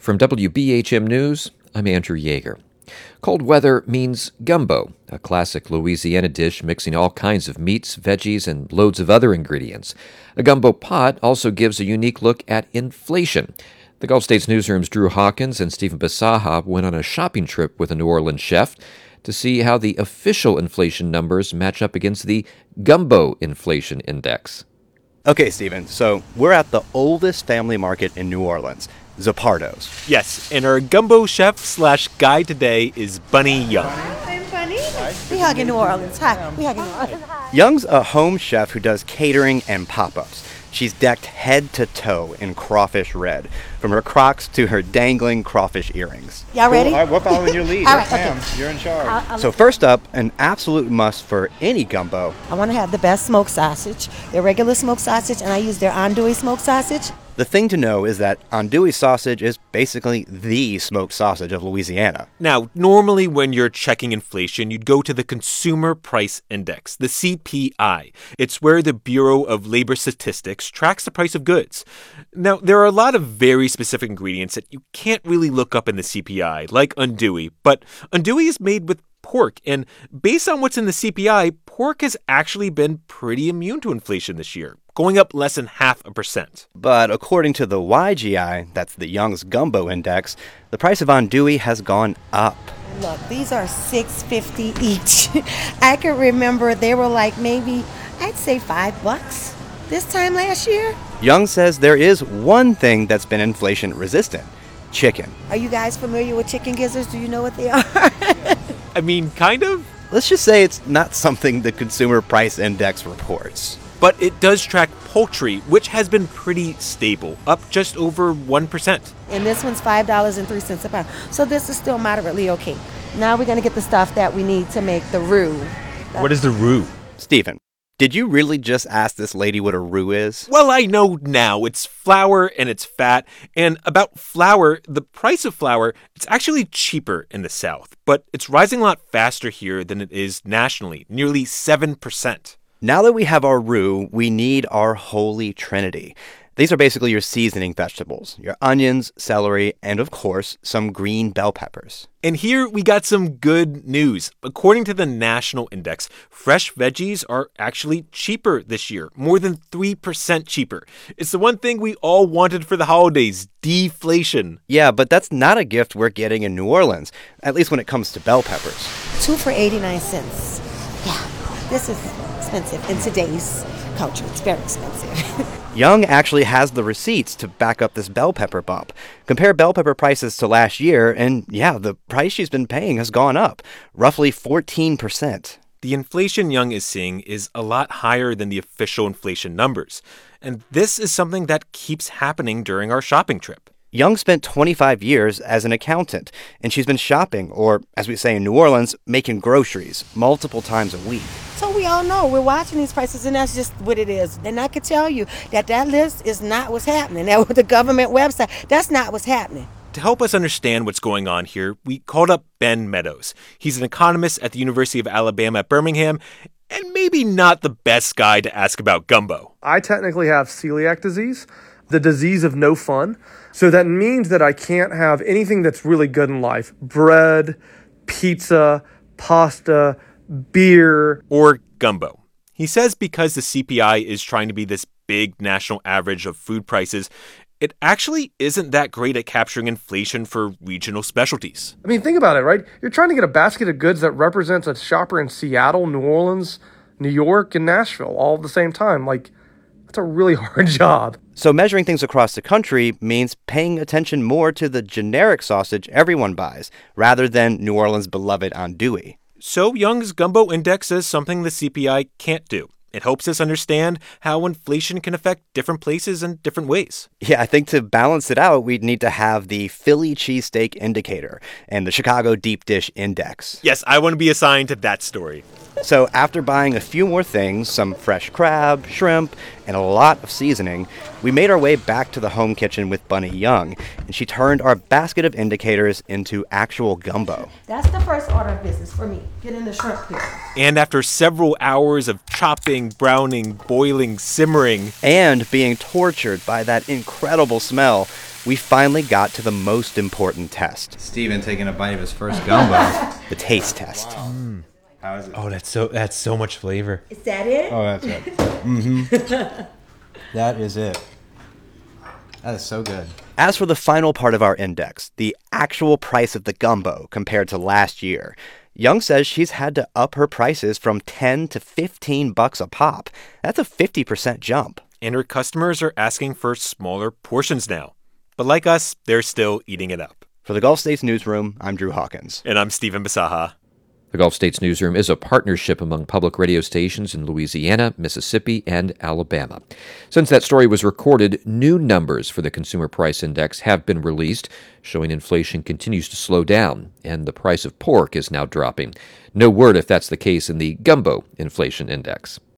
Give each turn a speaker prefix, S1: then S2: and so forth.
S1: From WBHM News, I'm Andrew Yeager. Cold weather means gumbo, a classic Louisiana dish mixing all kinds of meats, veggies, and loads of other ingredients. A gumbo pot also gives a unique look at inflation. The Gulf States Newsroom's Drew Hawkins and Stephen Bisaha went on a shopping trip with a New Orleans chef to see how the official inflation numbers match up against the gumbo inflation index.
S2: Okay, Stephen, so we're at the oldest family market in New Orleans. Zuppardo's.
S3: Yes, and our gumbo chef slash guide today is Bunny Young.
S4: I'm Bunny. We hugging New Orleans. Hi. We hugging New Orleans.
S2: Young's a home chef who does catering and pop ups. She's decked head to toe in crawfish red, from her Crocs to her dangling crawfish earrings.
S4: Y'all ready?
S5: All right, we're following your lead.
S4: All
S5: yes,
S4: right,
S5: ma'am.
S4: okay.
S5: You're in charge.
S4: I'll- I'll-
S2: So, first up, an absolute must for any gumbo
S4: I want to have the best smoked sausage, their regular smoked sausage, and I use their andouille smoked sausage.
S2: The thing to know is that andouille sausage is basically the smoked sausage of Louisiana.
S3: Now, normally when you're checking inflation, you'd go to the Consumer Price Index, the CPI. It's where the Bureau of Labor Statistics tracks the price of goods. Now, there are a lot of very specific ingredients that you can't really look up in the CPI, like andouille, but andouille is made with pork, and based on what's in the CPI, pork has actually been pretty immune to inflation this year, going up less than half a percent.
S2: But according to the YGI, that's the Young's Gumbo Index, the price of andouille has gone up.
S4: Look, these are six fifty each. I can remember they were like maybe I'd say five bucks this time last year.
S2: Young says there is one thing that's been inflation resistant chicken.
S4: Are you guys familiar with chicken gizzards? Do you know what they are?
S3: I mean, kind of.
S2: Let's just say it's not something the Consumer Price Index reports.
S3: But it does track poultry, which has been pretty stable, up just over 1%.
S4: and this one's five dollars and three cents a pound. So this is still moderately okay. Now we're gonna get the stuff that we need to make the roux.
S3: What is the roux?
S2: Stephen, did you really just ask this lady what a roux is?
S3: Well, I know now. It's flour and it's fat. And about flour, the price of flour, it's actually cheaper in the South, but it's rising a lot faster here than it is nationally, nearly 7%.
S2: Now that we have our roux, we need our holy trinity. These are basically your seasoning vegetables your onions, celery, and of course, some green bell peppers.
S3: And here we got some good news. According to the National Index, fresh veggies are actually cheaper this year, more than 3% cheaper. It's the one thing we all wanted for the holidays deflation.
S2: Yeah, but that's not a gift we're getting in New Orleans, at least when it comes to bell peppers.
S4: Two for 89 cents. Yeah, this is expensive in today's culture. It's very expensive.
S2: Young actually has the receipts to back up this bell pepper bump. Compare bell pepper prices to last year, and yeah, the price she's been paying has gone up, roughly 14%.
S3: The inflation Young is seeing is a lot higher than the official inflation numbers. And this is something that keeps happening during our shopping trip.
S2: Young spent 25 years as an accountant, and she's been shopping, or as we say in New Orleans, making groceries multiple times a week.
S4: so we all know we're watching these prices, and that's just what it is. And I can tell you that that list is not what's happening. That with the government website, that's not what's happening.
S3: To help us understand what's going on here, we called up Ben Meadows. He's an economist at the University of Alabama at Birmingham, and maybe not the best guy to ask about gumbo.
S6: I technically have celiac disease, the disease of no fun. So that means that I can't have anything that's really good in life bread, pizza, pasta, beer.
S3: or gumbo. He says because the CPI is trying to be this big national average of food prices, it actually isn't that great at capturing inflation for regional specialties.
S6: I mean, think about it, right? You're trying to get a basket of goods that represents a shopper in Seattle, New Orleans, New York, and Nashville all at the same time. Like, that's a really hard job.
S2: So, measuring things across the country means paying attention more to the generic sausage everyone buys, rather than New Orleans' beloved andouille.
S3: So Young's Gumbo Index is something the CPI can't do. It helps us understand how inflation can affect different places in different ways.
S2: Yeah, I think to balance it out, we'd need to have the Philly cheesesteak indicator and the Chicago deep dish index.
S3: Yes, I want to be assigned to that story.
S2: So, after buying a few more things, some fresh crab, shrimp, and a lot of seasoning, we made our way back to the home kitchen with Bunny Young, and she turned our basket of indicators into actual gumbo.
S4: That's the first order of business for me. Getting the shrimp here.
S3: And after several hours of chopping, browning, boiling, simmering,
S2: And being tortured by that incredible smell, we finally got to the most important test
S5: Stephen taking a bite of his first gumbo.
S2: the taste test.
S5: How is it?
S3: Oh, that's so that's so much flavor.
S4: Is that it?
S5: Oh, that's it. Mm-hmm. that is it. That is so good.
S2: As for the final part of our index, the actual price of the gumbo compared to last year, Young says she's had to up her prices from 10 to 15 bucks a pop. That's a 50% jump.
S3: And her customers are asking for smaller portions now. But like us, they're still eating it up.
S2: For the Gulf States Newsroom, I'm Drew Hawkins.
S3: And I'm Stephen Bisaha.
S1: The Gulf States Newsroom is a partnership among public radio stations in Louisiana, Mississippi, and Alabama. Since that story was recorded, new numbers for the Consumer Price Index have been released, showing inflation continues to slow down, and the price of pork is now dropping. No word if that's the case in the Gumbo Inflation Index.